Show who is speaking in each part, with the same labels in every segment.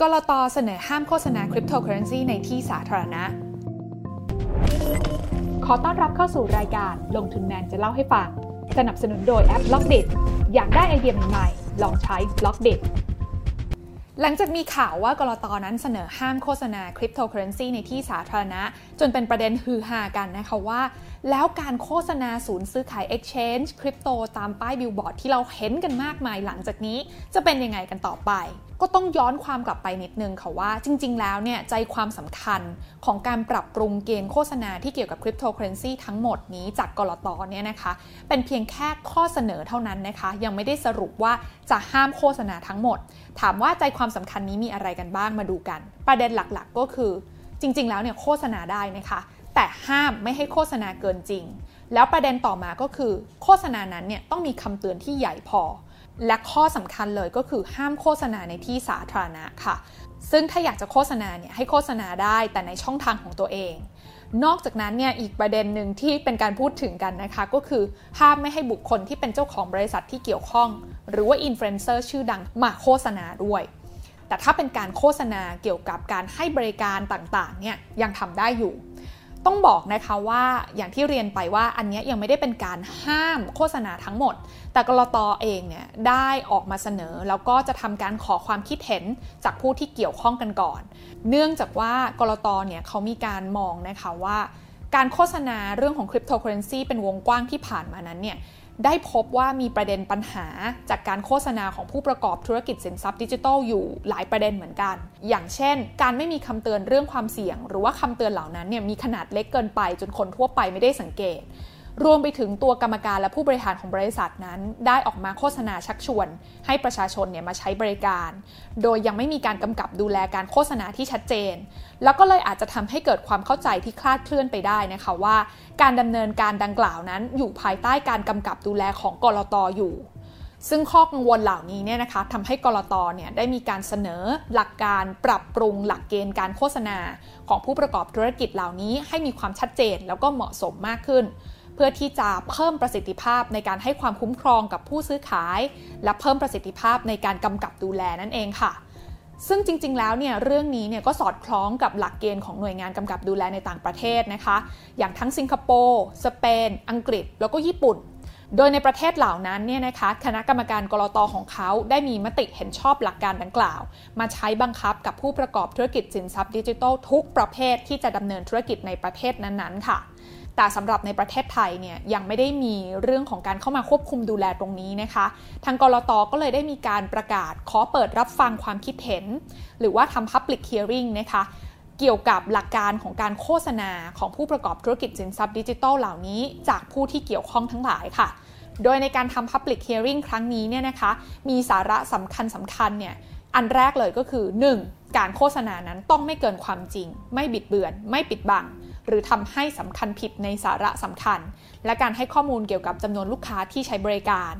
Speaker 1: ก.ล.ต. เสนอห้ามโฆษณาคริปโตเคอเรนซีในที่สาธารณะ ขอต้อนรับเข้าสู่รายการลงทุนแมนจะเล่าให้ฟัง สนับสนุนโดยแอป Blockdit อยากได้ไอเดียใหม่ๆ ลองใช้ Blockdit หลังจากมีข่าวว่าก.ล.ต. นั้นเสนอห้ามโฆษณาคริปโตเคอเรนซีในที่สาธารณะ จนเป็นประเด็นฮือฮากันนะคะว่า แล้วการโฆษณาศูนย์ซื้อขาย Exchange คริปโตตามป้ายบิลบอร์ดที่เราเห็นกันมากมายหลังจากนี้ จะเป็นยังไงกันต่อไปก็ต้องย้อนความกลับไปนิดนึงค่ะว่าจริง ๆ แล้วเนี่ยใจความสำคัญของการปรับปรุงเกณฑ์โฆษณาที่เกี่ยวกับคริปโตเคอเรนซีทั้งหมดนี้จากกรตเนี่ยนะคะเป็นเพียงแค่ข้อเสนอเท่านั้นนะคะ ยังไม่ได้สรุปว่าจะห้ามโฆษณาทั้งหมด ถามว่าใจความสำคัญนี้มีอะไรกันบ้างมาดูกัน ประเด็นหลักๆ ก็คือ จริง ๆ แล้วเนี่ยโฆษณาได้นะคะ แต่ห้ามไม่ให้โฆษณาเกินจริง แล้วประเด็นต่อมาก็คือ โฆษณานั้นเนี่ยต้องมีคำเตือนที่ใหญ่พอ และข้อสำคัญเลยก็คือห้ามโฆษณาในที่สาธารณะค่ะ ซึ่งถ้าอยากจะโฆษณาเนี่ยให้โฆษณาได้แต่ในช่องทางของตัวเอง นอกจากนั้นเนี่ยอีกประเด็นหนึ่งที่เป็นการพูดถึงกันนะคะ ก็คือห้ามไม่ให้บุคคลที่เป็นเจ้าของบริษัทที่เกี่ยวข้อง หรือว่าอินฟลูเอนเซอร์ชื่อดังมาโฆษณาด้วย แต่ถ้าเป็นการโฆษณาเกี่ยวกับการให้บริการต่างๆเนี่ยยังทำได้อยู่ ต้องบอกนะคะว่าอย่างที่เรียนไปว่าอันนี้ยังไม่ได้เป็นการห้ามโฆษณาทั้งหมด แต่กรตอเองเนี่ยได้ออกมาเสนอ แล้วก็จะทำการขอความคิดเห็นจากผู้ที่เกี่ยวข้องกันก่อน เนื่องจากว่ากรตเนี่ยเขามีการมองนะคะว่า การโฆษณาเรื่องของคริปโตเคอเรนซีเป็นวงกว้างที่ผ่านมานั้นเนี่ย ได้พบว่ามีประเด็นปัญหาจากการโฆษณาของผู้ประกอบธุรกิจสินทรัพย์ดิจิทัลอยู่หลายประเด็นเหมือนกัน อย่างเช่น การไม่มีคำเตือนเรื่องความเสี่ยง หรือว่าคำเตือนเหล่านั้นเนี่ยมีขนาดเล็กเกินไปจนคนทั่วไปไม่ได้สังเกต รวมไปถึงตัวกรรมการและผู้บริหารของบริษัทนั้น ได้ออกมาโฆษณาชักชวน ให้ประชาชนเนี่ยมาใช้บริการ โดยยังไม่มีการกำกับดูแลการโฆษณาที่ชัดเจน แล้วก็เลยอาจจะทำให้เกิดความเข้าใจที่คลาดเคลื่อนไปได้นะคะว่า การดำเนินการดังกล่าวนั้น อยู่ภายใต้การกำกับดูแลของกรตออยู่ซึ่งข้อกังวลเหล่านี้เนี่ยนะคะทำให้กรตเนี่ยได้มีการเสนอหลักการปรับปรุงหลักเกณฑ์การโฆษณา ของผู้ประกอบธุรกิจเหล่านี้ให้มีความชัดเจนแล้วก็เหมาะสมมากขึ้น เพื่อที่จะเพิ่มประสิทธิภาพในการให้ความคุ้มครองกับผู้ซื้อขาย และเพิ่มประสิทธิภาพในการกำกับดูแลนั่นเองค่ะ ซึ่งจริง ๆ แล้วเนี่ยเรื่องนี้เนี่ยก็สอดคล้องกับหลักเกณฑ์ของหน่วยงานกำกับดูแลในต่างประเทศนะคะ อย่างทั้งสิงคโปร์สเปน อังกฤษ แล้วก็ญี่ปุ่นโดยในประเทศเหล่านั้นเนี่ยนะคะคณะกรรมการกรตของเขาได้มีมติเห็นชอบหลักการดังกล่าว มาใช้บังคับกับผู้ประกอบธุรกิจสินทรัพย์ดิจิทัลทุกประเภทที่จะดำเนินธุรกิจในประเทศนั้นๆค่ะ แต่สำหรับในประเทศไทยเนี่ยยังไม่ได้มีเรื่องของการเข้ามาควบคุมดูแลตรงนี้นะคะ ทางกรตก็เลยได้มีการประกาศขอเปิดรับฟังความคิดเห็น หรือว่าทำ Public Hearing นะคะเกี่ยวกับหลักการของการโฆษณาของผู้ประกอบธุรกิจสินทรัพย์ดิจิทัลเหล่านี้ จากผู้ที่เกี่ยวข้องทั้งหลายค่ะ โดยในการทำ Public Hearing ครั้งนี้เนี่ยนะคะมีสาระสำคัญสำคัญเนี่ยอันแรกเลยก็คือ 1. การโฆษณานั้นต้องไม่เกินความจริง ไม่บิดเบือน ไม่ปิดบัง หรือทำให้สำคัญผิดในสาระสำคัญ และการให้ข้อมูลเกี่ยวกับจำนวนลูกค้าที่ใช้บริการ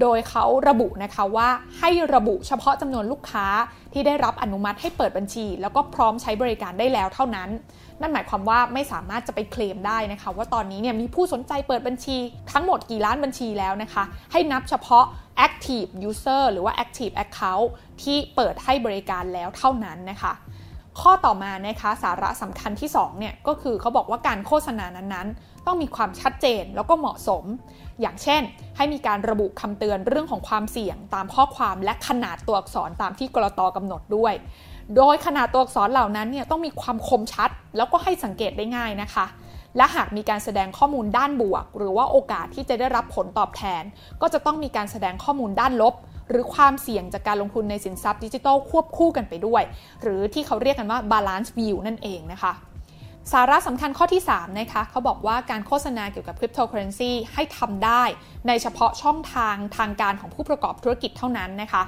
Speaker 1: โดยเขาระบุนะคะว่าให้ระบุเฉพาะจำนวนลูกค้าที่ได้รับอนุมัติให้เปิดบัญชี แล้วก็พร้อมใช้บริการได้แล้วเท่านั้น นั่นหมายความว่าไม่สามารถจะไปเคลมได้นะคะ ว่าตอนนี้เนี่ยมีผู้สนใจเปิดบัญชี ทั้งหมดกี่ล้านบัญชีแล้วนะคะ ให้นับเฉพาะ active user หรือว่า active account ที่เปิดให้บริการแล้วเท่านั้นนะคะ ข้อต่อมานะคะสาระสำคัญที่2เนี่ยก็คือเขาบอกว่าการโฆษณานั้นๆ ต้องมีความชัดเจนแล้วก็เหมาะสม อย่างเช่น ให้มีการระบุคำเตือนเรื่องของความเสี่ยง ตามข้อความและขนาดตัวอักษรตามที่กรตกำหนดด้วย โดยขนาดตัวอักษรเหล่านั้นเนี่ยต้องมีความคมชัด แล้วก็ให้สังเกตได้ง่ายนะคะ และหากมีการแสดงข้อมูลด้านบวก หรือว่าโอกาสที่จะได้รับผลตอบแทน ก็จะต้องมีการแสดงข้อมูลด้านลบ หรือความเสี่ยงจากการลงทุนในสินทรัพย์ดิจิทัลควบคู่กันไปด้วย หรือที่เขาเรียกกันว่า balance view นั่นเองนะคะสาระสำคัญข้อที่ 3 นะคะ เขาบอกว่าการโฆษณาเกี่ยวกับคริปโตเคอเรนซีให้ทำได้ในเฉพาะช่องทางทางการของผู้ประกอบธุรกิจเท่านั้นนะคะ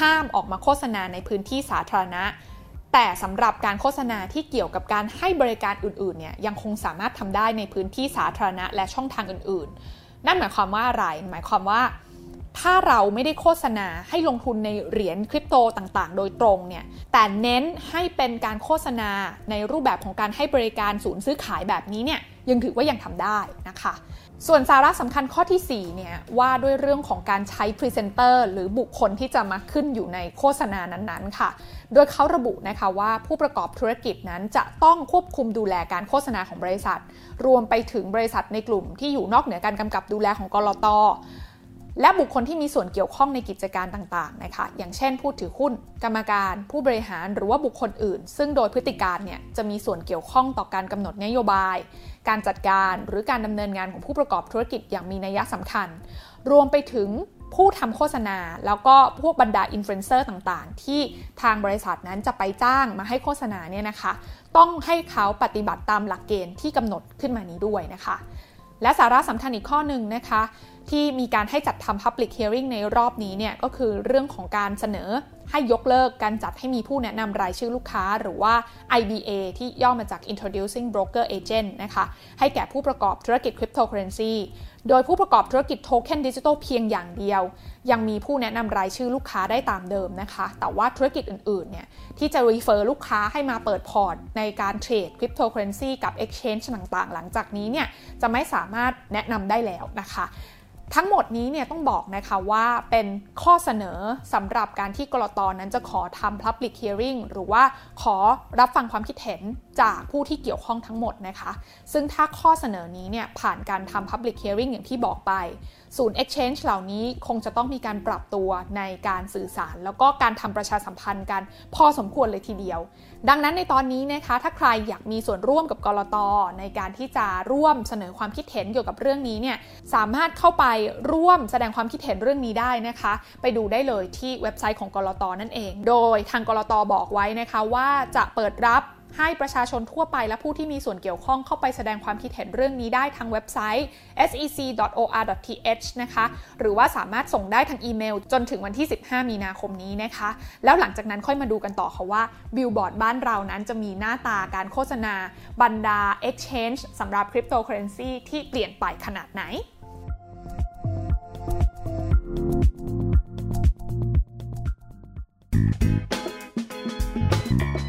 Speaker 1: ห้ามออกมาโฆษณาในพื้นที่สาธารณะ แต่สำหรับการโฆษณาที่เกี่ยวกับการให้บริการอื่นๆเนี่ยยังคงสามารถทำได้ในพื้นที่สาธารณะและช่องทางอื่นๆ นั่นหมายความว่าอะไร หมายความว่า ถ้าเราไม่ได้โฆษณาให้ลงทุนในเหรียญคริปโตต่างๆ โดยตรงเนี่ย แต่เน้นให้เป็นการโฆษณาในรูปแบบของการให้บริการศูนย์ซื้อขายแบบนี้เนี่ยยังถือว่ายังทำได้นะคะ ส่วนสาระสำคัญข้อที่ 4 เนี่ยว่าด้วยเรื่องของการใช้พรีเซนเตอร์หรือบุคคลที่จะมาขึ้นอยู่ในโฆษณานั้นๆ ค่ะ โดยเขาระบุนะคะว่าผู้ประกอบธุรกิจนั้นจะต้องควบคุมดูแลการโฆษณาของบริษัท รวมไปถึงบริษัทในกลุ่มที่อยู่นอกเหนือการกำกับดูแลของกรอต และบุคคลที่มีส่วนเกี่ยวข้องในกิจการต่างๆนะคะ อย่างเช่นผู้ถือหุ้น กรรมการ ผู้บริหารหรือว่าบุคคลอื่น ซึ่งโดยพฤติการเนี่ยจะมีส่วนเกี่ยวข้องต่อการกำหนดนโยบาย การจัดการหรือการดำเนินงานของผู้ประกอบธุรกิจอย่างมีนัยสำคัญ รวมไปถึงผู้ทำโฆษณา แล้วก็พวกบรรดาอินฟลูเอนเซอร์ต่างๆ ที่ทางบริษัทนั้นจะไปจ้างมาให้โฆษณาเนี่ยนะคะ ต้องให้เขาปฏิบัติตามหลักเกณฑ์ที่กำหนดขึ้นมานี้ด้วยนะคะ และสาระสำคัญอีกข้อหนึ่งนะคะ ที่มีการให้จัดทำ Public Hearing ในรอบนี้เนี่ยก็คือเรื่องของการเสนอให้ยกเลิกการจัดให้มีผู้แนะนำรายชื่อลูกค้า หรือว่า IBA ที่ย่อมาจาก Introducing Broker Agent นะคะให้แก่ผู้ประกอบธุรกิจคริปโตเคอเรนซีโดยผู้ประกอบธุรกิจโทเค็นดิจิทัลเพียงอย่างเดียว ยังมีผู้แนะนำรายชื่อลูกค้าได้ตามเดิมนะคะ แต่ว่าธุรกิจอื่นๆเนี่ยที่จะ refer ลูกค้าให้มาเปิดพอร์ต ในการเทรดคริปโตเคอเรนซีกับ Exchange ต่างๆ หลังจากนี้เนี่ยจะไม่สามารถแนะนำได้แล้วนะคะ ทั้งหมดนี้เนี่ยต้องบอกนะคะว่าเป็นข้อเสนอสำหรับการที่ก.ล.ต. นั้นจะขอทำ public hearing หรือว่าขอรับฟังความคิดเห็น จากผู้ที่เกี่ยวข้องทั้งหมดนะคะ ซึ่งถ้าข้อเสนอนี้เนี่ยผ่านการทำ public hearing อย่างที่บอกไป ศูนย์ exchange เหล่านี้คงจะต้องมีการปรับตัวในการสื่อสาร แล้วก็การทำประชาสัมพันธ์กันพอสมควรเลยทีเดียว ดังนั้นในตอนนี้นะคะ ถ้าใครอยากมีส่วนร่วมกับกรตในการที่จะร่วมเสนอความคิดเห็นเกี่ยวกับเรื่องนี้เนี่ยสามารถเข้าไปร่วมแสดงความคิดเห็นเรื่องนี้ได้นะคะ ไปดูได้เลยที่เว็บไซต์ของกรตนั่นเอง โดยทางกรตบอกไว้นะคะว่าจะเปิดรับ ให้ประชาชนทั่วไปและผู้ที่มีส่วนเกี่ยวข้องเข้าไปแสดงความคิดเห็นเรื่องนี้ได้ทางเว็บไซต์ sec.or.th นะคะ หรือว่าสามารถส่งได้ทางอีเมล จนถึงวันที่ 15 มีนาคมนี้นะคะ แล้วหลังจากนั้นค่อยมาดูกันต่อค่ะว่าบิลบอร์ดบ้านเรานั้นจะมีหน้าตาการโฆษณา บรรดา exchange สำหรับคริปโตเคอเรนซีที่เปลี่ยนไปขนาดไหน